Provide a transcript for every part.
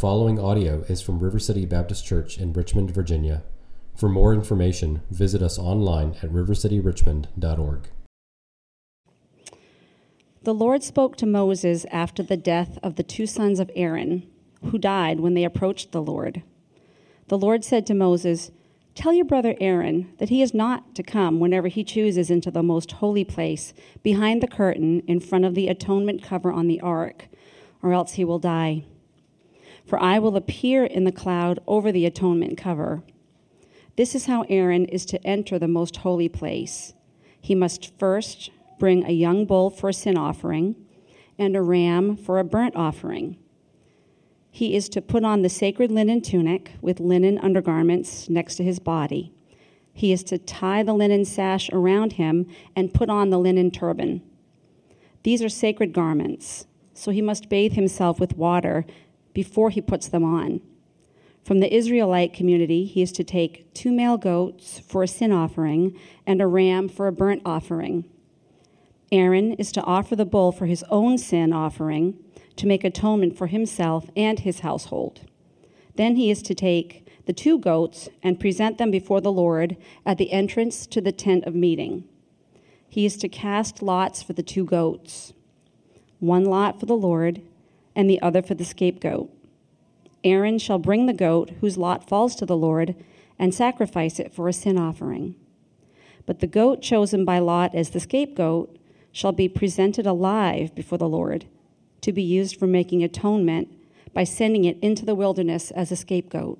following audio is from River City Baptist Church in Richmond, Virginia. For more information, visit us online at rivercityrichmond.org. The Lord spoke to Moses after the death of the two sons of Aaron, who died when they approached the Lord. The Lord said to Moses, Tell your brother Aaron that he is not to come whenever he chooses into the most holy place behind the curtain in front of the atonement cover on the ark, or else he will die. For I will appear in the cloud over the atonement cover. This is how Aaron is to enter the most holy place. He must first bring a young bull for a sin offering and a ram for a burnt offering. He is to put on the sacred linen tunic with linen undergarments next to his body. He is to tie the linen sash around him and put on the linen turban. These are sacred garments, so he must bathe himself with water before he puts them on. From the Israelite community, he is to take two male goats for a sin offering and a ram for a burnt offering. Aaron is to offer the bull for his own sin offering to make atonement for himself and his household. Then he is to take the two goats and present them before the Lord at the entrance to the tent of meeting. He is to cast lots for the two goats, one lot for the Lord and the other for the scapegoat. Aaron shall bring the goat whose lot falls to the Lord and sacrifice it for a sin offering. But the goat chosen by Lot as the scapegoat shall be presented alive before the Lord to be used for making atonement by sending it into the wilderness as a scapegoat.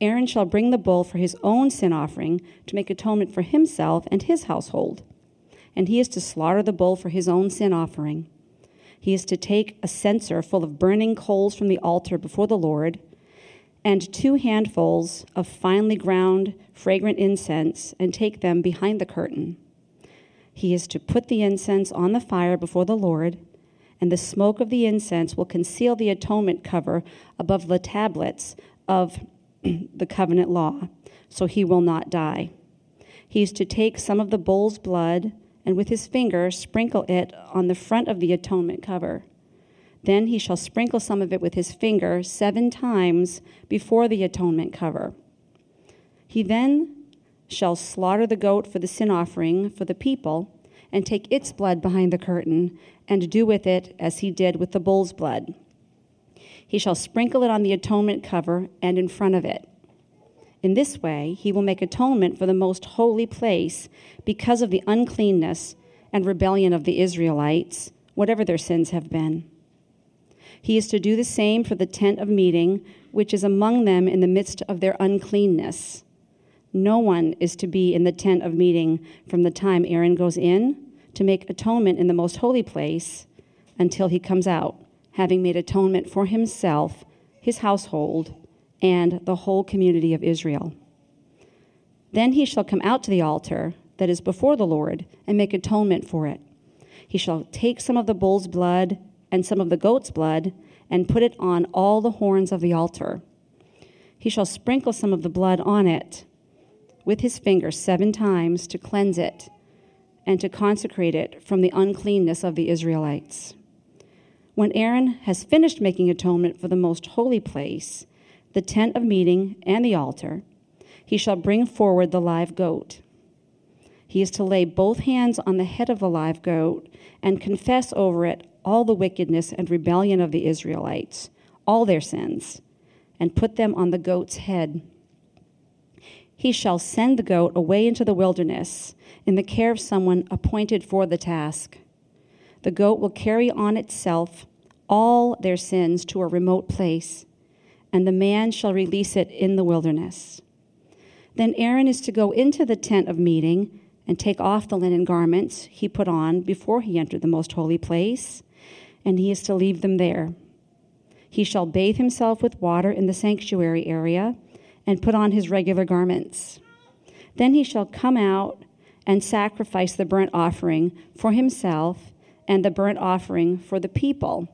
Aaron shall bring the bull for his own sin offering to make atonement for himself and his household. And he is to slaughter the bull for his own sin offering. He is to take a censer full of burning coals from the altar before the Lord, and two handfuls of finely ground, fragrant incense, and take them behind the curtain. He is to put the incense on the fire before the Lord, and the smoke of the incense will conceal the atonement cover above the tablets of the covenant law, so he will not die. He is to take some of the bull's blood and with his finger sprinkle it on the front of the atonement cover. Then he shall sprinkle some of it with his finger seven times before the atonement cover. He then shall slaughter the goat for the sin offering for the people, and take its blood behind the curtain, and do with it as he did with the bull's blood. He shall sprinkle it on the atonement cover and in front of it. In this way, he will make atonement for the most holy place because of the uncleanness and rebellion of the Israelites, whatever their sins have been. He is to do the same for the tent of meeting, which is among them in the midst of their uncleanness. No one is to be in the tent of meeting from the time Aaron goes in to make atonement in the most holy place until he comes out, having made atonement for himself, his household, and the whole community of Israel. Then he shall come out to the altar that is before the Lord and make atonement for it. He shall take some of the bull's blood and some of the goat's blood and put it on all the horns of the altar. He shall sprinkle some of the blood on it with his finger seven times to cleanse it and to consecrate it from the uncleanness of the Israelites. When Aaron has finished making atonement for the most holy place, the tent of meeting, and the altar, he shall bring forward the live goat. He is to lay both hands on the head of the live goat and confess over it all the wickedness and rebellion of the Israelites, all their sins, and put them on the goat's head. He shall send the goat away into the wilderness in the care of someone appointed for the task. The goat will carry on itself all their sins to a remote place and the man shall release it in the wilderness. Then Aaron is to go into the tent of meeting and take off the linen garments he put on before he entered the most holy place, and he is to leave them there. He shall bathe himself with water in the sanctuary area and put on his regular garments. Then he shall come out and sacrifice the burnt offering for himself and the burnt offering for the people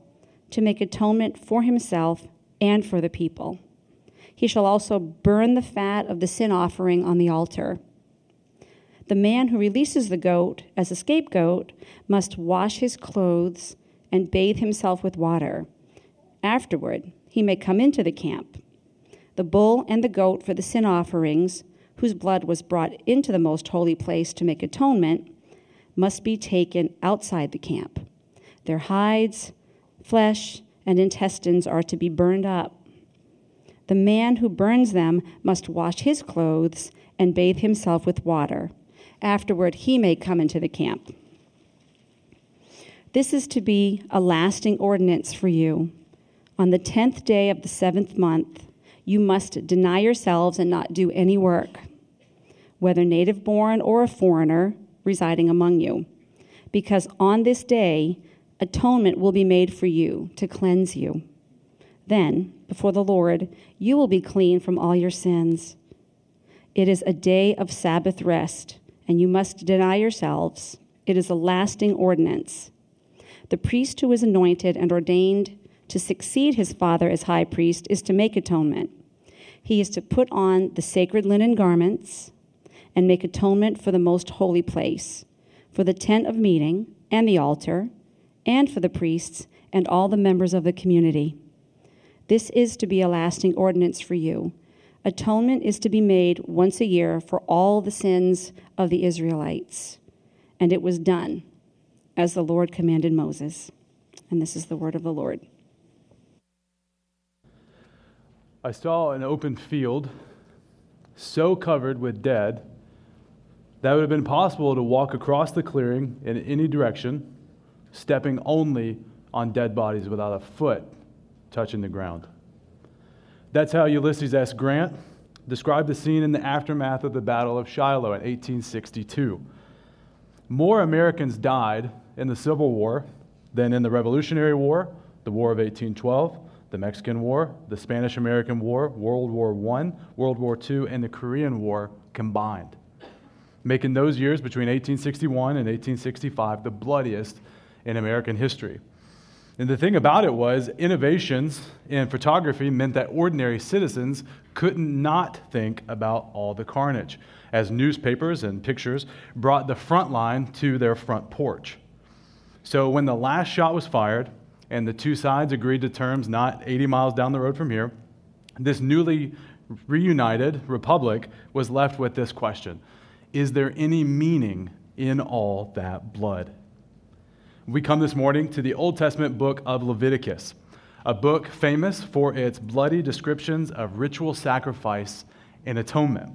to make atonement for himself and for the people. He shall also burn the fat of the sin offering on the altar. The man who releases the goat as a scapegoat must wash his clothes and bathe himself with water. Afterward, he may come into the camp. The bull and the goat for the sin offerings, whose blood was brought into the most holy place to make atonement, must be taken outside the camp. Their hides, flesh, and intestines are to be burned up. The man who burns them must wash his clothes and bathe himself with water. Afterward, he may come into the camp. This is to be a lasting ordinance for you. On the tenth day of the seventh month, you must deny yourselves and not do any work, whether native born or a foreigner residing among you, because on this day atonement will be made for you to cleanse you. Then, before the Lord, you will be clean from all your sins. It is a day of Sabbath rest, and you must deny yourselves. It is a lasting ordinance. The priest who is anointed and ordained to succeed his father as high priest is to make atonement. He is to put on the sacred linen garments and make atonement for the most holy place, for the tent of meeting and the altar, and for the priests and all the members of the community. This is to be a lasting ordinance for you. Atonement is to be made once a year for all the sins of the Israelites. And it was done as the Lord commanded Moses. And this is the word of the Lord. I saw an open field so covered with dead that it would have been possible to walk across the clearing in any direction, stepping only on dead bodies without a foot touching the ground. That's how Ulysses S. Grant described the scene in the aftermath of the Battle of Shiloh in 1862. More Americans died in the Civil War than in the Revolutionary War, the War of 1812, the Mexican War, the Spanish American War, World War I, World War II, and the Korean War combined, making those years between 1861 and 1865 the bloodiest in American history. And the thing about it was, innovations in photography meant that ordinary citizens couldn't not think about all the carnage, as newspapers and pictures brought the front line to their front porch. So when the last shot was fired, and the two sides agreed to terms not 80 miles down the road from here, this newly reunited republic was left with this question Is there any meaning in all that blood? We come this morning to the Old Testament book of Leviticus, a book famous for its bloody descriptions of ritual sacrifice and atonement.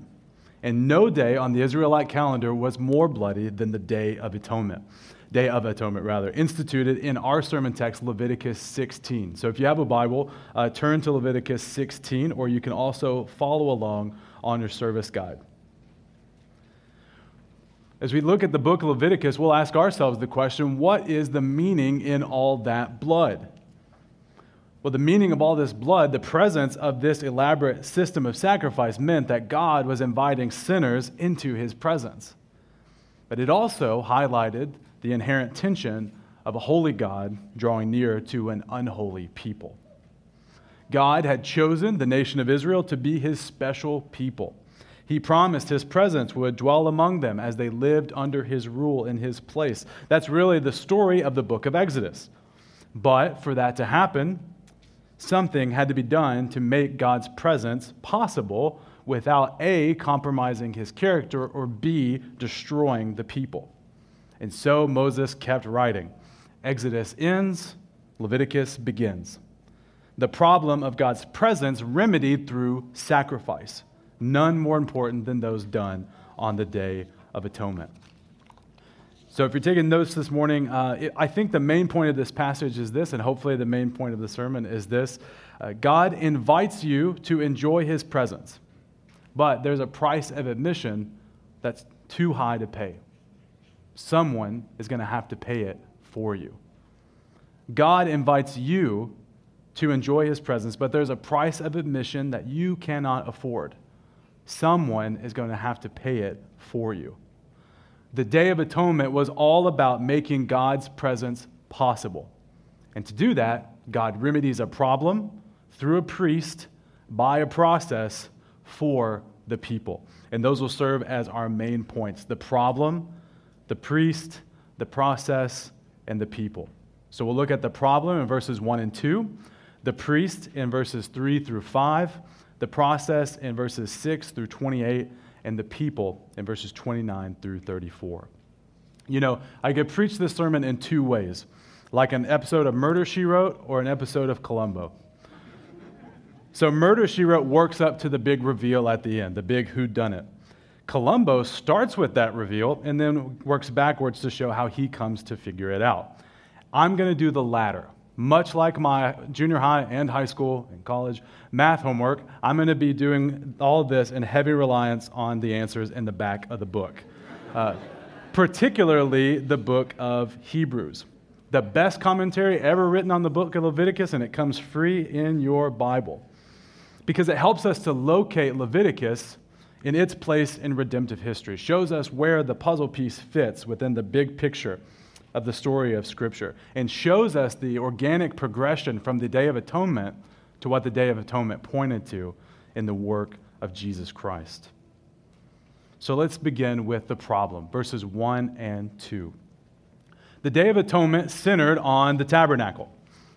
And no day on the Israelite calendar was more bloody than the Day of Atonement. Day of Atonement, rather, instituted in our sermon text, Leviticus 16. So if you have a Bible, uh, turn to Leviticus 16, or you can also follow along on your service guide. As we look at the book of Leviticus, we'll ask ourselves the question what is the meaning in all that blood? Well, the meaning of all this blood, the presence of this elaborate system of sacrifice, meant that God was inviting sinners into his presence. But it also highlighted the inherent tension of a holy God drawing near to an unholy people. God had chosen the nation of Israel to be his special people. He promised his presence would dwell among them as they lived under his rule in his place. That's really the story of the book of Exodus. But for that to happen, something had to be done to make God's presence possible without A, compromising his character, or B, destroying the people. And so Moses kept writing. Exodus ends, Leviticus begins. The problem of God's presence remedied through sacrifice, none more important than those done on the Day of Atonement. So, if you're taking notes this morning, uh, it, I think the main point of this passage is this, and hopefully the main point of the sermon is this uh, God invites you to enjoy his presence, but there's a price of admission that's too high to pay someone is going to have to pay it for you. God invites you to enjoy his presence, but there's a price of admission that you cannot afford. Someone is going to have to pay it for you. The Day of Atonement was all about making God's presence possible. And to do that, God remedies a problem through a priest by a process for the people. And those will serve as our main points the problem the priest, the process, and the people. So we'll look at the problem in verses 1 and 2, the priest in verses 3 through 5, the process in verses 6 through 28, and the people in verses 29 through 34. You know, I could preach this sermon in two ways like an episode of Murder She Wrote or an episode of Columbo. So, Murder She Wrote works up to the big reveal at the end, the big who done it. Columbo starts with that reveal and then works backwards to show how he comes to figure it out. I'm going to do the latter. Much like my junior high and high school and college math homework, I'm going to be doing all this in heavy reliance on the answers in the back of the book, uh, particularly the book of Hebrews. The best commentary ever written on the book of Leviticus, and it comes free in your Bible. Because it helps us to locate Leviticus in its place in redemptive history, shows us where the puzzle piece fits within the big picture of the story of Scripture and shows us the organic progression from the Day of Atonement to what the Day of Atonement pointed to in the work of Jesus Christ. So let's begin with the problem, verses 1 and 2. The Day of Atonement centered on the tabernacle.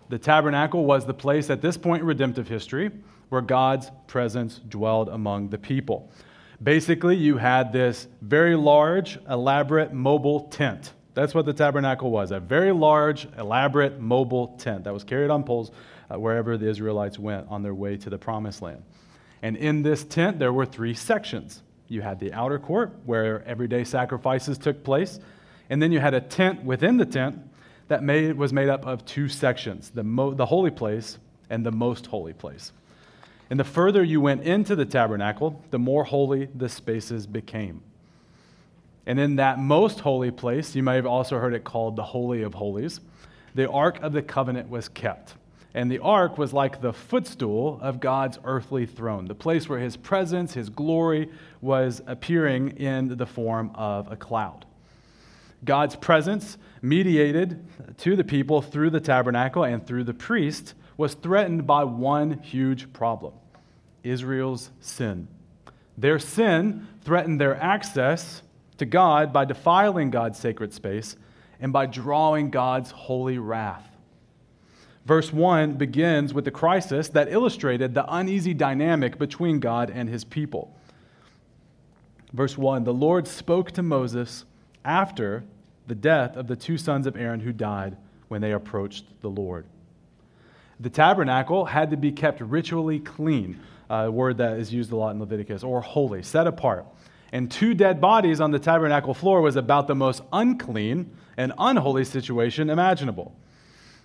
The tabernacle was the place at this point in redemptive history where God's presence dwelled among the people. Basically, you had this very large, elaborate, mobile tent that's what the tabernacle was a very large, elaborate, mobile tent that was carried on poles uh, wherever the Israelites went on their way to the promised land. And in this tent, there were three sections. You had the outer court, where everyday sacrifices took place, and then you had a tent within the tent that made, was made up of two sections the, mo- the holy place and the most holy place. And the further you went into the tabernacle, the more holy the spaces became. And in that most holy place, you might have also heard it called the Holy of Holies, the Ark of the Covenant was kept. And the ark was like the footstool of God's earthly throne, the place where his presence, his glory was appearing in the form of a cloud. God's presence, mediated to the people through the tabernacle and through the priest, was threatened by one huge problem Israel's sin. Their sin threatened their access to God by defiling God's sacred space and by drawing God's holy wrath. Verse 1 begins with the crisis that illustrated the uneasy dynamic between God and his people. Verse 1 The Lord spoke to Moses after the death of the two sons of Aaron who died when they approached the Lord. The tabernacle had to be kept ritually clean, a word that is used a lot in Leviticus, or holy, set apart and two dead bodies on the tabernacle floor was about the most unclean and unholy situation imaginable.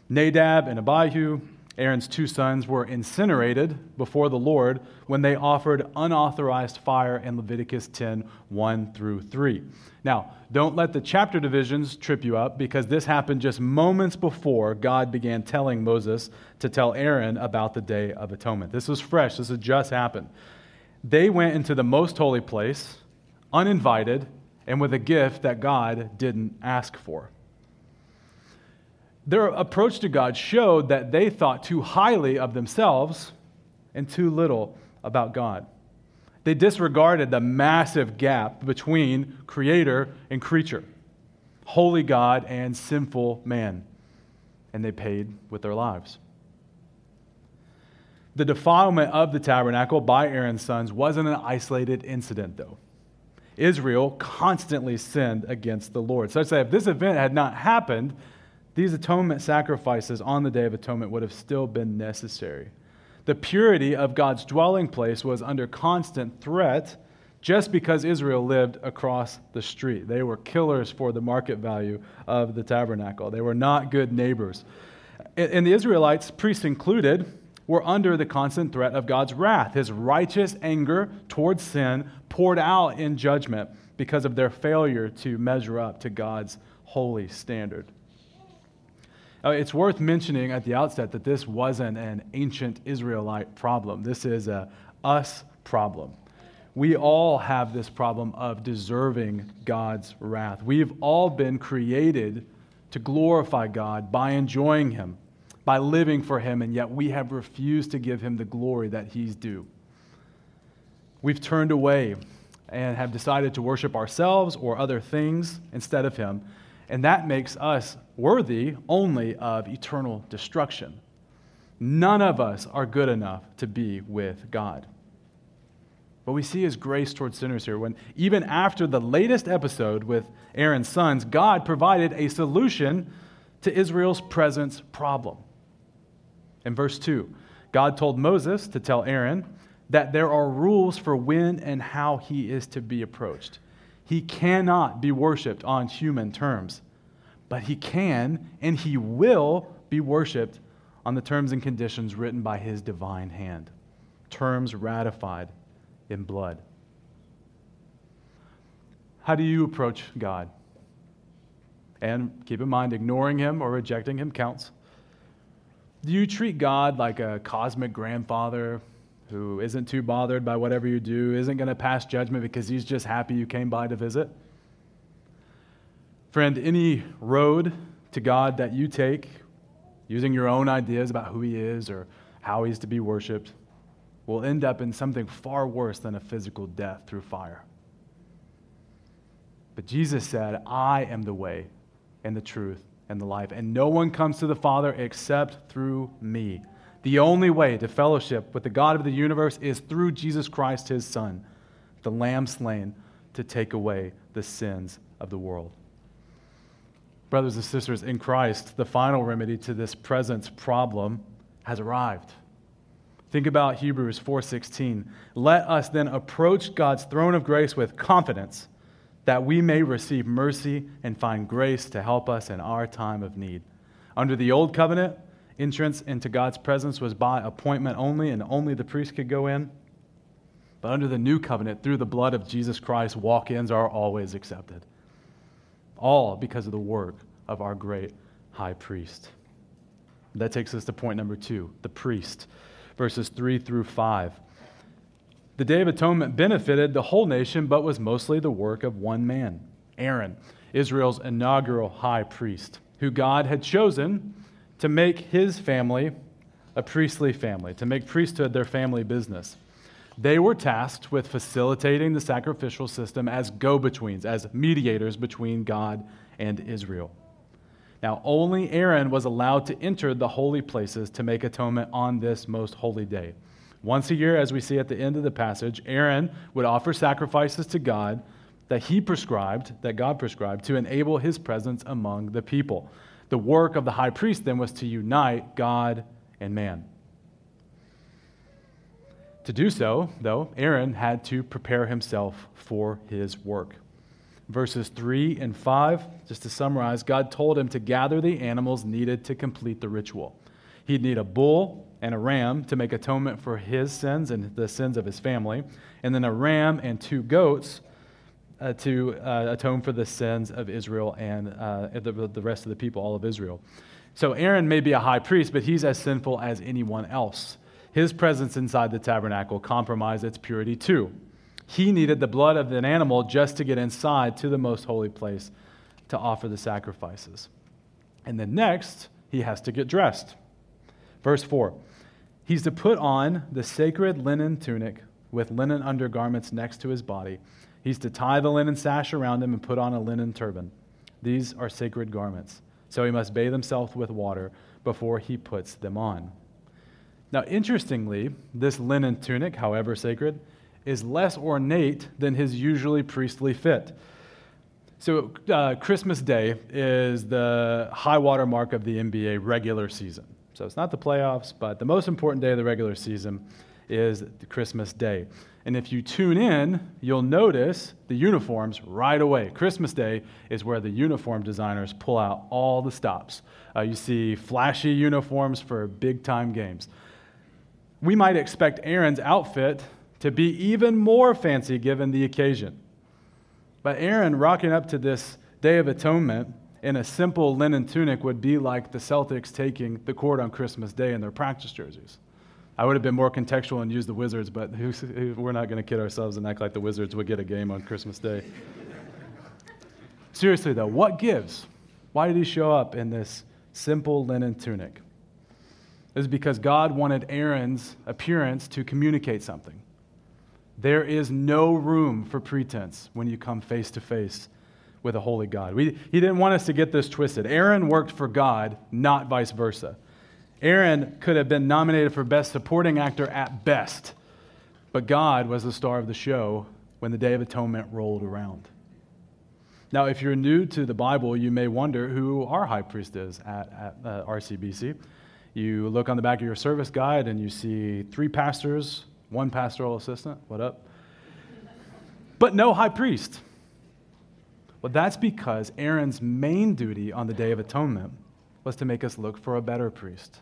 Nadab and Abihu, Aaron's two sons, were incinerated before the Lord when they offered unauthorized fire in Leviticus 10 1 through 3. Now, don't let the chapter divisions trip you up because this happened just moments before God began telling Moses to tell Aaron about the Day of Atonement. This was fresh, this had just happened. They went into the most holy place uninvited, and with a gift that God didn't ask for. Their approach to God showed that they thought too highly of themselves and too little about God. They disregarded the massive gap between creator and creature, holy God and sinful man, and they paid with their lives. The defilement of the tabernacle by Aaron's sons wasn't an isolated incident, though. Israel constantly sinned against the Lord. So I'd say if this event had not happened, these atonement sacrifices on the Day of Atonement would have still been necessary. The purity of God's dwelling place was under constant threat just because Israel lived across the street. They were killers for the market value of the tabernacle, they were not good neighbors. And the Israelites, priests included, were under the constant threat of God's wrath, his righteous anger towards sin poured out in judgment because of their failure to measure up to God's holy standard. Now, it's worth mentioning at the outset that this wasn't an ancient Israelite problem. This is a us problem. We all have this problem of deserving God's wrath. We've all been created to glorify God by enjoying Him by living for Him, and yet we have refused to give Him the glory that He's due. We've turned away and have decided to worship ourselves or other things instead of Him, and that makes us worthy only of eternal destruction. None of us are good enough to be with God. What we see is grace towards sinners here. When even after the latest episode with Aaron's sons, God provided a solution to Israel's presence problem. In verse 2, God told Moses to tell Aaron that there are rules for when and how he is to be approached. He cannot be worshiped on human terms, but he can and he will be worshiped on the terms and conditions written by his divine hand, terms ratified in blood. How do you approach God? And keep in mind, ignoring him or rejecting him counts. Do you treat God like a cosmic grandfather who isn't too bothered by whatever you do, isn't going to pass judgment because he's just happy you came by to visit? Friend, any road to God that you take, using your own ideas about who he is or how he's to be worshiped, will end up in something far worse than a physical death through fire. But Jesus said, I am the way and the truth and the life, and no one comes to the Father except through me. The only way to fellowship with the God of the universe is through Jesus Christ, his Son, the Lamb slain to take away the sins of the world. Brothers and sisters, in Christ, the final remedy to this present problem has arrived. Think about Hebrews 4:16. Let us then approach God's throne of grace with confidence that we may receive mercy and find grace to help us in our time of need. Under the old covenant, entrance into God's presence was by appointment only, and only the priest could go in. But under the new covenant, through the blood of Jesus Christ, walk ins are always accepted. All because of the work of our great high priest. That takes us to point number two the priest verses 3 through 5. The Day of Atonement benefited the whole nation, but was mostly the work of one man, Aaron, Israel's inaugural high priest, who God had chosen to make his family a priestly family, to make priesthood their family business. They were tasked with facilitating the sacrificial system as go betweens, as mediators between God and Israel. Now, only Aaron was allowed to enter the holy places to make atonement on this most holy day. Once a year, as we see at the end of the passage, Aaron would offer sacrifices to God that he prescribed, that God prescribed, to enable his presence among the people. The work of the high priest then was to unite God and man. To do so, though, Aaron had to prepare himself for his work verses 3 and 5. Just to summarize, God told him to gather the animals needed to complete the ritual. He'd need a bull and a ram to make atonement for his sins and the sins of his family, and then a ram and two goats uh, to uh, atone for the sins of Israel and uh, the, the rest of the people, all of Israel. So Aaron may be a high priest, but he's as sinful as anyone else. His presence inside the tabernacle compromised its purity too. He needed the blood of an animal just to get inside to the most holy place to offer the sacrifices. And then next, he has to get dressed. Verse 4 He's to put on the sacred linen tunic with linen undergarments next to his body. He's to tie the linen sash around him and put on a linen turban. These are sacred garments. So he must bathe himself with water before he puts them on. Now, interestingly, this linen tunic, however sacred, is less ornate than his usually priestly fit. So, uh, Christmas Day is the high water mark of the NBA regular season. So, it's not the playoffs, but the most important day of the regular season is Christmas Day. And if you tune in, you'll notice the uniforms right away. Christmas Day is where the uniform designers pull out all the stops. Uh, you see flashy uniforms for big time games. We might expect Aaron's outfit to be even more fancy given the occasion. But Aaron rocking up to this Day of Atonement in a simple linen tunic would be like the Celtics taking the court on Christmas Day in their practice jerseys. I would have been more contextual and used the Wizards, but we're not going to kid ourselves and act like the Wizards would get a game on Christmas Day. Seriously, though, what gives? Why did he show up in this simple linen tunic? It is because God wanted Aaron's appearance to communicate something. There is no room for pretense when you come face to face with a holy God. We, he didn't want us to get this twisted. Aaron worked for God, not vice versa. Aaron could have been nominated for Best Supporting Actor at best, but God was the star of the show when the Day of Atonement rolled around. Now, if you're new to the Bible, you may wonder who our high priest is at, at uh, RCBC. You look on the back of your service guide and you see three pastors, one pastoral assistant. What up? But no high priest. Well, that's because Aaron's main duty on the Day of Atonement was to make us look for a better priest,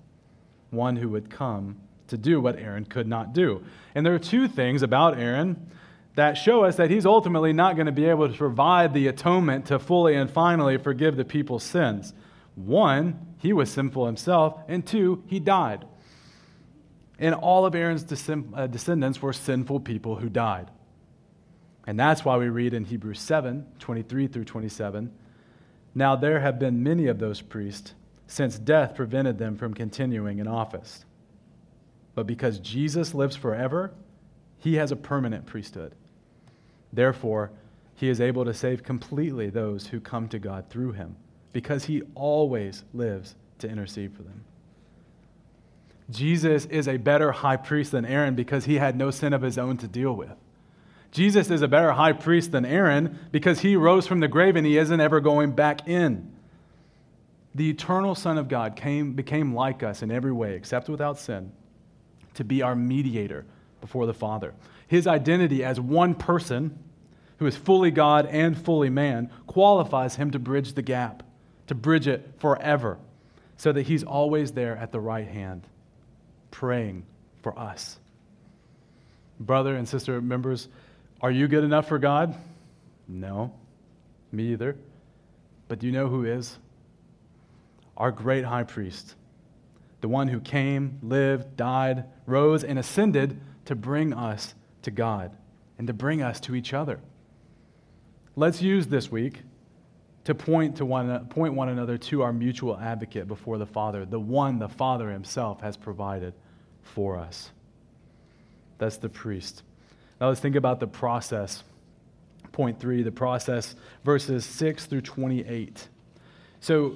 one who would come to do what Aaron could not do. And there are two things about Aaron that show us that he's ultimately not going to be able to provide the atonement to fully and finally forgive the people's sins. One, he was sinful himself, and two, he died. And all of Aaron's uh, descendants were sinful people who died. And that's why we read in Hebrews 7 23 through 27 Now there have been many of those priests, since death prevented them from continuing in office. But because Jesus lives forever, he has a permanent priesthood. Therefore, he is able to save completely those who come to God through him, because he always lives to intercede for them. Jesus is a better high priest than Aaron because he had no sin of his own to deal with. Jesus is a better high priest than Aaron because he rose from the grave and he isn't ever going back in. The eternal Son of God came, became like us in every way, except without sin, to be our mediator before the Father. His identity as one person who is fully God and fully man qualifies him to bridge the gap, to bridge it forever, so that he's always there at the right hand, praying for us. Brother and sister members, are you good enough for God? No, me either. But do you know who is? Our great high priest, the one who came, lived, died, rose, and ascended to bring us to God and to bring us to each other. Let's use this week to point, to one, point one another to our mutual advocate before the Father, the one the Father himself has provided for us. That's the priest. Now let's think about the process. Point three, the process, verses 6 through 28. So,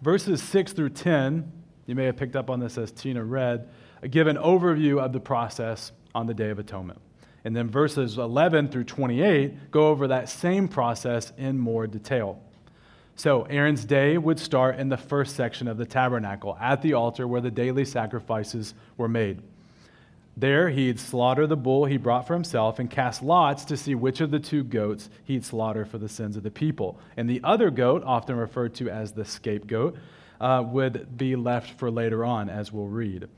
verses 6 through 10, you may have picked up on this as Tina read, give an overview of the process on the Day of Atonement. And then verses 11 through 28 go over that same process in more detail. So, Aaron's day would start in the first section of the tabernacle at the altar where the daily sacrifices were made. There he'd slaughter the bull he brought for himself and cast lots to see which of the two goats he'd slaughter for the sins of the people. And the other goat, often referred to as the scapegoat, uh, would be left for later on, as we'll read.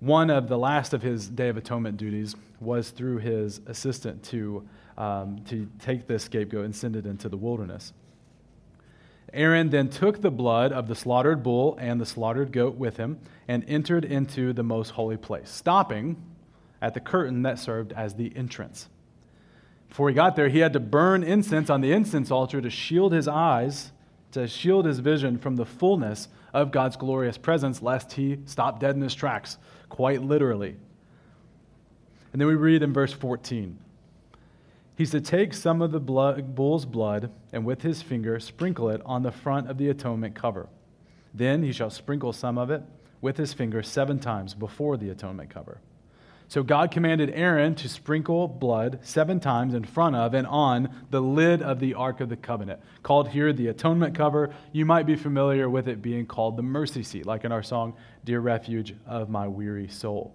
One of the last of his Day of Atonement duties was through his assistant to, um, to take this scapegoat and send it into the wilderness. Aaron then took the blood of the slaughtered bull and the slaughtered goat with him and entered into the most holy place, stopping at the curtain that served as the entrance. Before he got there, he had to burn incense on the incense altar to shield his eyes, to shield his vision from the fullness of God's glorious presence, lest he stop dead in his tracks, quite literally. And then we read in verse 14 He's to take some of the blood, bull's blood and with his finger sprinkle it on the front of the atonement cover. Then he shall sprinkle some of it with his finger seven times before the atonement cover. So God commanded Aaron to sprinkle blood seven times in front of and on the lid of the Ark of the Covenant, called here the atonement cover. You might be familiar with it being called the mercy seat, like in our song, Dear Refuge of My Weary Soul.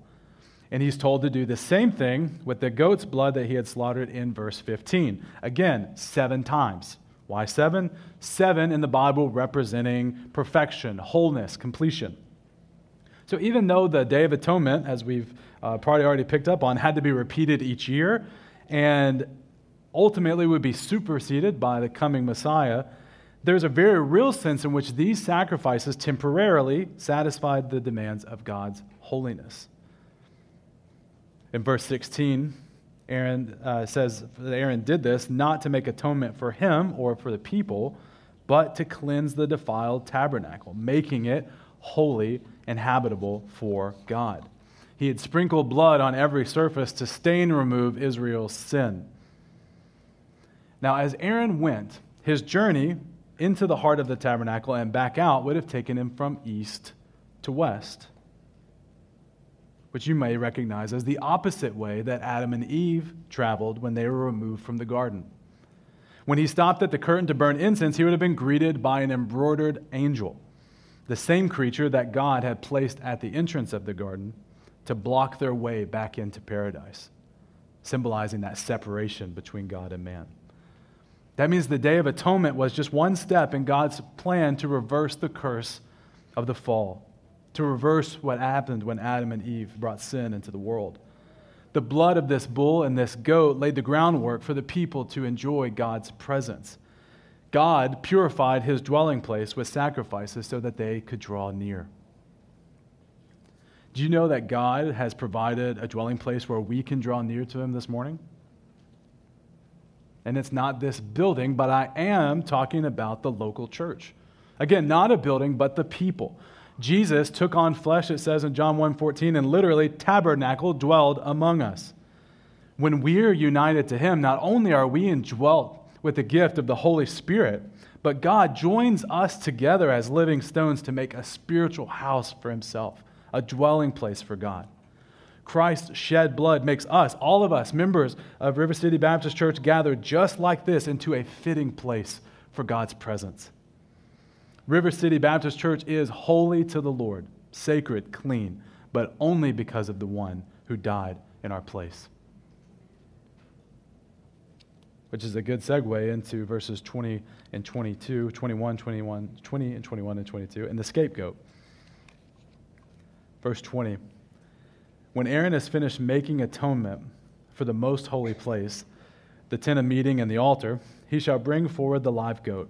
And he's told to do the same thing with the goat's blood that he had slaughtered in verse 15. Again, seven times. Why seven? Seven in the Bible representing perfection, wholeness, completion. So even though the Day of Atonement, as we've uh, probably already picked up on, had to be repeated each year and ultimately would be superseded by the coming Messiah, there's a very real sense in which these sacrifices temporarily satisfied the demands of God's holiness. In verse 16, Aaron uh, says that Aaron did this not to make atonement for him or for the people, but to cleanse the defiled tabernacle, making it holy and habitable for God. He had sprinkled blood on every surface to stain remove Israel's sin. Now, as Aaron went, his journey into the heart of the tabernacle and back out would have taken him from east to west, which you may recognize as the opposite way that Adam and Eve traveled when they were removed from the garden. When he stopped at the curtain to burn incense, he would have been greeted by an embroidered angel, the same creature that God had placed at the entrance of the garden to block their way back into paradise, symbolizing that separation between God and man. That means the Day of Atonement was just one step in God's plan to reverse the curse of the fall, to reverse what happened when Adam and Eve brought sin into the world. The blood of this bull and this goat laid the groundwork for the people to enjoy God's presence. God purified his dwelling place with sacrifices so that they could draw near. Do you know that God has provided a dwelling place where we can draw near to him this morning? And it's not this building, but I am talking about the local church. Again, not a building, but the people. Jesus took on flesh, it says in John 1:14, and literally tabernacled, dwelled among us. When we're united to him, not only are we indwelt with the gift of the Holy Spirit, but God joins us together as living stones to make a spiritual house for himself, a dwelling place for God. Christ's shed blood makes us, all of us, members of River City Baptist Church, gathered just like this into a fitting place for God's presence. River City Baptist Church is holy to the Lord, sacred, clean, but only because of the one who died in our place. Which is a good segue into verses 20 and 22, 21, 21, 20 and 21 and 22, and the scapegoat. Verse 20. When Aaron has finished making atonement for the most holy place, the tent of meeting and the altar, he shall bring forward the live goat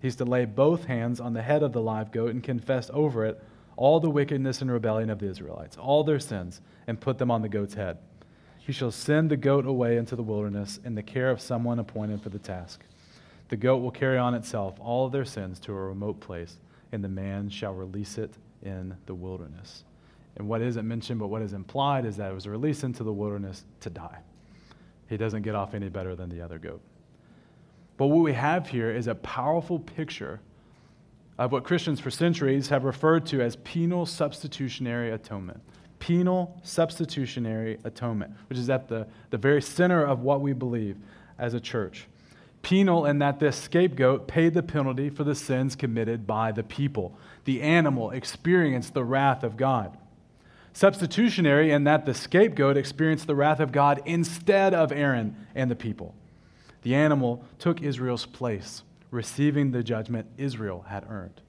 He's to lay both hands on the head of the live goat and confess over it all the wickedness and rebellion of the Israelites, all their sins, and put them on the goat's head. He shall send the goat away into the wilderness in the care of someone appointed for the task. The goat will carry on itself all their sins to a remote place, and the man shall release it in the wilderness. And what isn't mentioned, but what is implied, is that it was released into the wilderness to die. He doesn't get off any better than the other goat. But what we have here is a powerful picture of what Christians for centuries have referred to as penal substitutionary atonement. Penal substitutionary atonement, which is at the, the very center of what we believe as a church. Penal in that this scapegoat paid the penalty for the sins committed by the people. The animal experienced the wrath of God. Substitutionary in that the scapegoat experienced the wrath of God instead of Aaron and the people. The animal took Israel's place, receiving the judgment Israel had earned.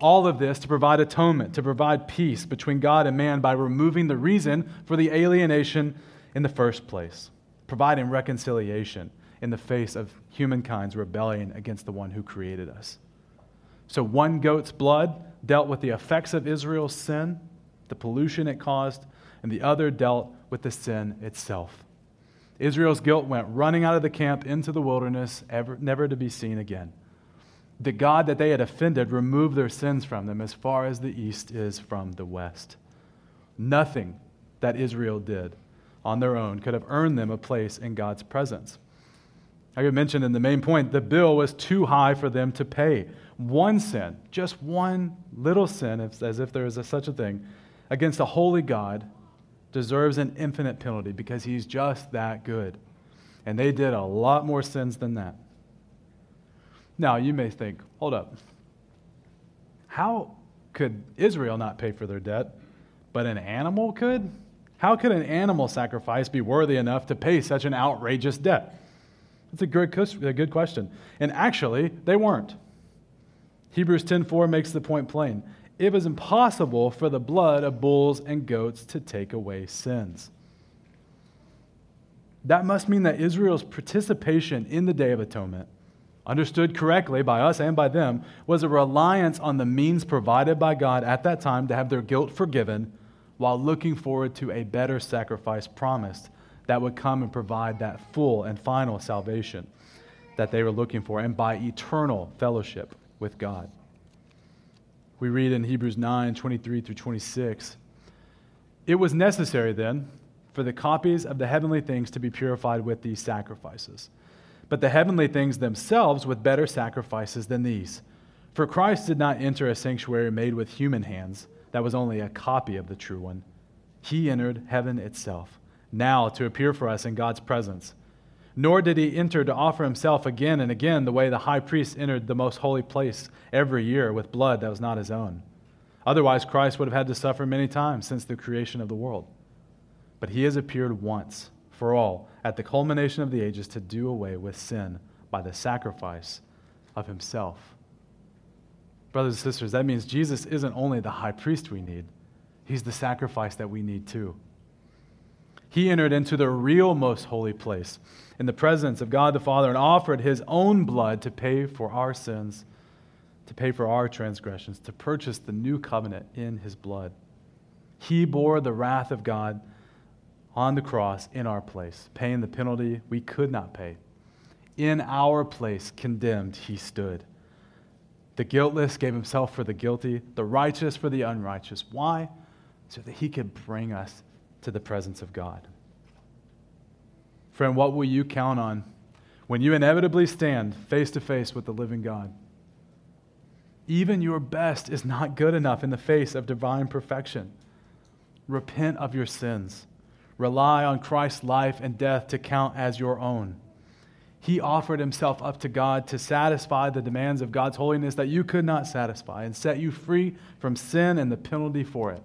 All of this to provide atonement, to provide peace between God and man by removing the reason for the alienation in the first place, providing reconciliation in the face of humankind's rebellion against the one who created us. So, one goat's blood dealt with the effects of Israel's sin, the pollution it caused, and the other dealt with the sin itself. Israel's guilt went running out of the camp into the wilderness, ever, never to be seen again. The God that they had offended removed their sins from them as far as the east is from the west. Nothing that Israel did on their own could have earned them a place in God's presence. Like I mentioned in the main point, the bill was too high for them to pay. One sin, just one little sin, as if there is a, such a thing, against a holy God deserves an infinite penalty because he's just that good. And they did a lot more sins than that. Now, you may think, hold up. How could Israel not pay for their debt, but an animal could? How could an animal sacrifice be worthy enough to pay such an outrageous debt? That's a good, a good question. And actually, they weren't. Hebrews 10:4 makes the point plain it was impossible for the blood of bulls and goats to take away sins. That must mean that Israel's participation in the Day of Atonement, understood correctly by us and by them, was a reliance on the means provided by God at that time to have their guilt forgiven while looking forward to a better sacrifice promised that would come and provide that full and final salvation that they were looking for and by eternal fellowship with God. We read in Hebrews 9 23 through 26. It was necessary then for the copies of the heavenly things to be purified with these sacrifices, but the heavenly things themselves with better sacrifices than these. For Christ did not enter a sanctuary made with human hands, that was only a copy of the true one. He entered heaven itself, now to appear for us in God's presence. Nor did he enter to offer himself again and again the way the high priest entered the most holy place every year with blood that was not his own. Otherwise, Christ would have had to suffer many times since the creation of the world. But he has appeared once for all at the culmination of the ages to do away with sin by the sacrifice of himself. Brothers and sisters, that means Jesus isn't only the high priest we need, he's the sacrifice that we need too. He entered into the real most holy place in the presence of God the Father and offered his own blood to pay for our sins, to pay for our transgressions, to purchase the new covenant in his blood. He bore the wrath of God on the cross in our place, paying the penalty we could not pay. In our place, condemned, he stood. The guiltless gave himself for the guilty, the righteous for the unrighteous. Why? So that he could bring us to the presence of God. Friend, what will you count on when you inevitably stand face to face with the living God? Even your best is not good enough in the face of divine perfection. Repent of your sins. Rely on Christ's life and death to count as your own. He offered himself up to God to satisfy the demands of God's holiness that you could not satisfy and set you free from sin and the penalty for it.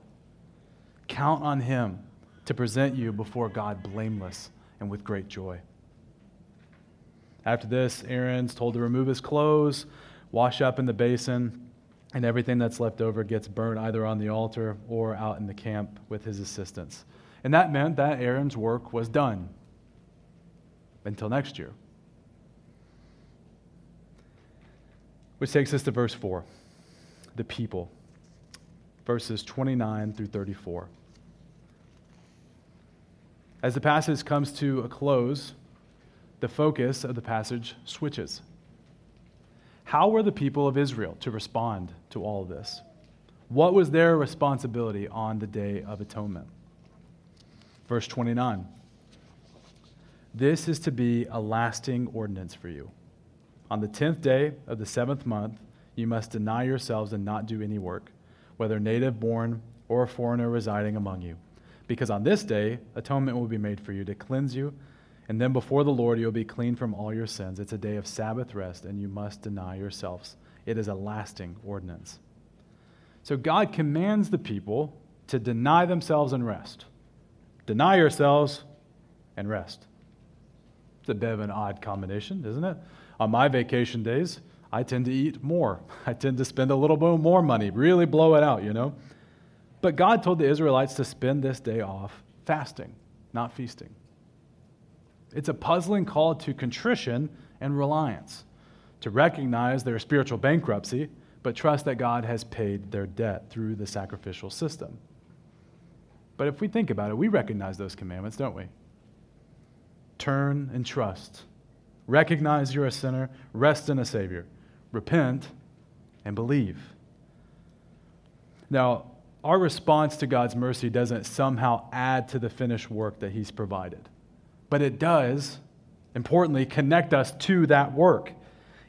Count on him to present you before God blameless and with great joy. After this, Aaron's told to remove his clothes, wash up in the basin, and everything that's left over gets burned either on the altar or out in the camp with his assistants. And that meant that Aaron's work was done until next year. Which takes us to verse 4 the people, verses 29 through 34. As the passage comes to a close, the focus of the passage switches. How were the people of Israel to respond to all of this? What was their responsibility on the Day of Atonement? Verse 29 This is to be a lasting ordinance for you. On the tenth day of the seventh month, you must deny yourselves and not do any work, whether native born or a foreigner residing among you. Because on this day, atonement will be made for you to cleanse you, and then before the Lord you'll be clean from all your sins. It's a day of Sabbath rest, and you must deny yourselves. It is a lasting ordinance. So God commands the people to deny themselves and rest. Deny yourselves and rest. It's a bit of an odd combination, isn't it? On my vacation days, I tend to eat more. I tend to spend a little bit more money, really blow it out, you know? But God told the Israelites to spend this day off fasting, not feasting. It's a puzzling call to contrition and reliance, to recognize their spiritual bankruptcy, but trust that God has paid their debt through the sacrificial system. But if we think about it, we recognize those commandments, don't we? Turn and trust Recognize you're a sinner, rest in a Savior, repent, and believe. Now, our response to God's mercy doesn't somehow add to the finished work that He's provided, but it does, importantly, connect us to that work.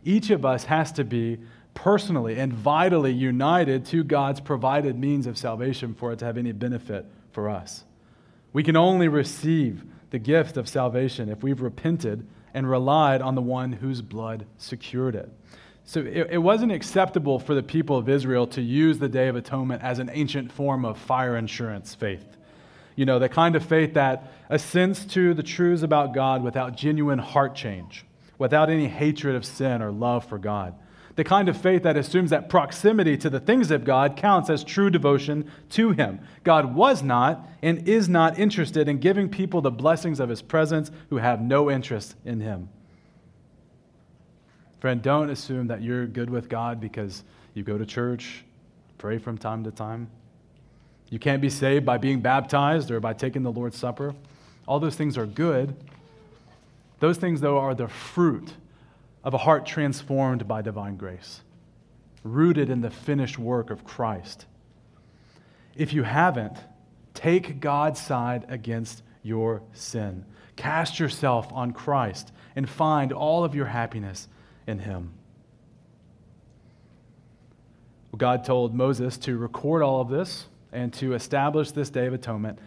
Each of us has to be personally and vitally united to God's provided means of salvation for it to have any benefit for us. We can only receive the gift of salvation if we've repented and relied on the one whose blood secured it. So it, it, wasn't acceptable for the people of Israel to use the Day of Atonement as an ancient form of fire insurance faith. You know, the kind of faith that assents to the truths about God without genuine heart change, without any hatred of sin or love for God the kind of faith that assumes that proximity to the things of God counts as true devotion to Him. God was not and is not interested in giving people the blessings of His presence who have no interest in Him. Friend, don't assume that you're good with God because you go to church, pray from time to time. You can't be saved by being baptized or by taking the Lord's Supper. All those things are good. Those things, though, are the fruit of a heart transformed by divine grace, rooted in the finished work of Christ. If you haven't, take God's side against your sin. Cast yourself on Christ and find all of your happiness in Him. God told Moses to record all of this and to establish this Day of Atonement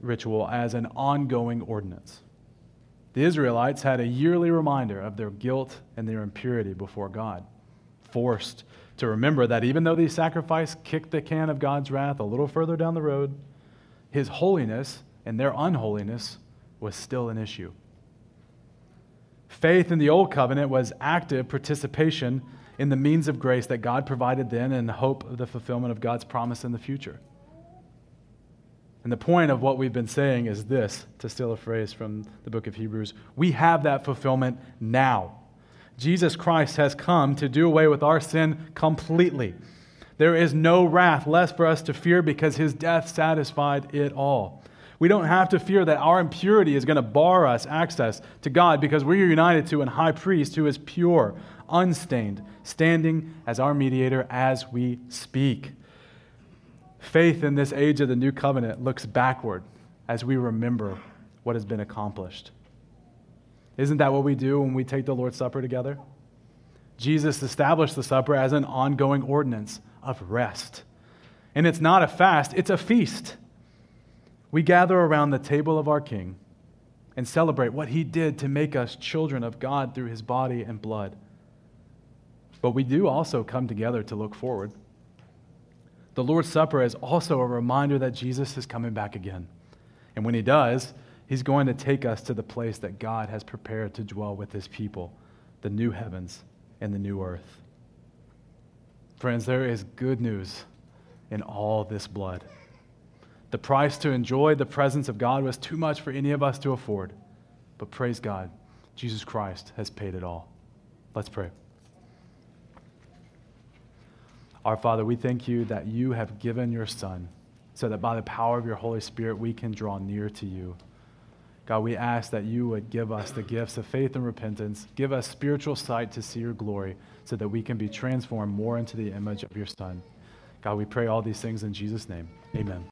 ritual as an ongoing ordinance. The Israelites had a yearly reminder of their guilt and their impurity before God, forced to remember that even though these sacrifices kicked the can of God's wrath a little further down the road, his holiness and their unholiness was still an issue. Faith in the Old Covenant was active participation in the means of grace that God provided then and hope of the fulfillment of God's promise in the future. And the point of what we've been saying is this to steal a phrase from the book of Hebrews we have that fulfillment now. Jesus Christ has come to do away with our sin completely. There is no wrath left for us to fear because his death satisfied it all. We don't have to fear that our impurity is going to bar us access to God because we're united to a high priest who is pure, unstained, standing as our mediator as we speak. Faith in this age of the new covenant looks backward as we remember what has been accomplished. Isn't that what we do when we take the Lord's Supper together? Jesus established the supper as an ongoing ordinance of rest. And it's not a fast, it's a feast. We gather around the table of our King and celebrate what he did to make us children of God through his body and blood. But we do also come together to look forward. The Lord's Supper is also a reminder that Jesus is coming back again. And when he does, he's going to take us to the place that God has prepared to dwell with his people, the new heavens and the new earth. Friends, there is good news in all this blood. The price to enjoy the presence of God was too much for any of us to afford. But praise God, Jesus Christ has paid it all. Let's pray. Our Father, we thank you that you have given your Son so that by the power of your Holy Spirit we can draw near to you. God, we ask that you would give us the gifts of faith and repentance, give us spiritual sight to see your glory, so that we can be transformed more into the image of your Son. God, we pray all these things in Jesus' name. Amen.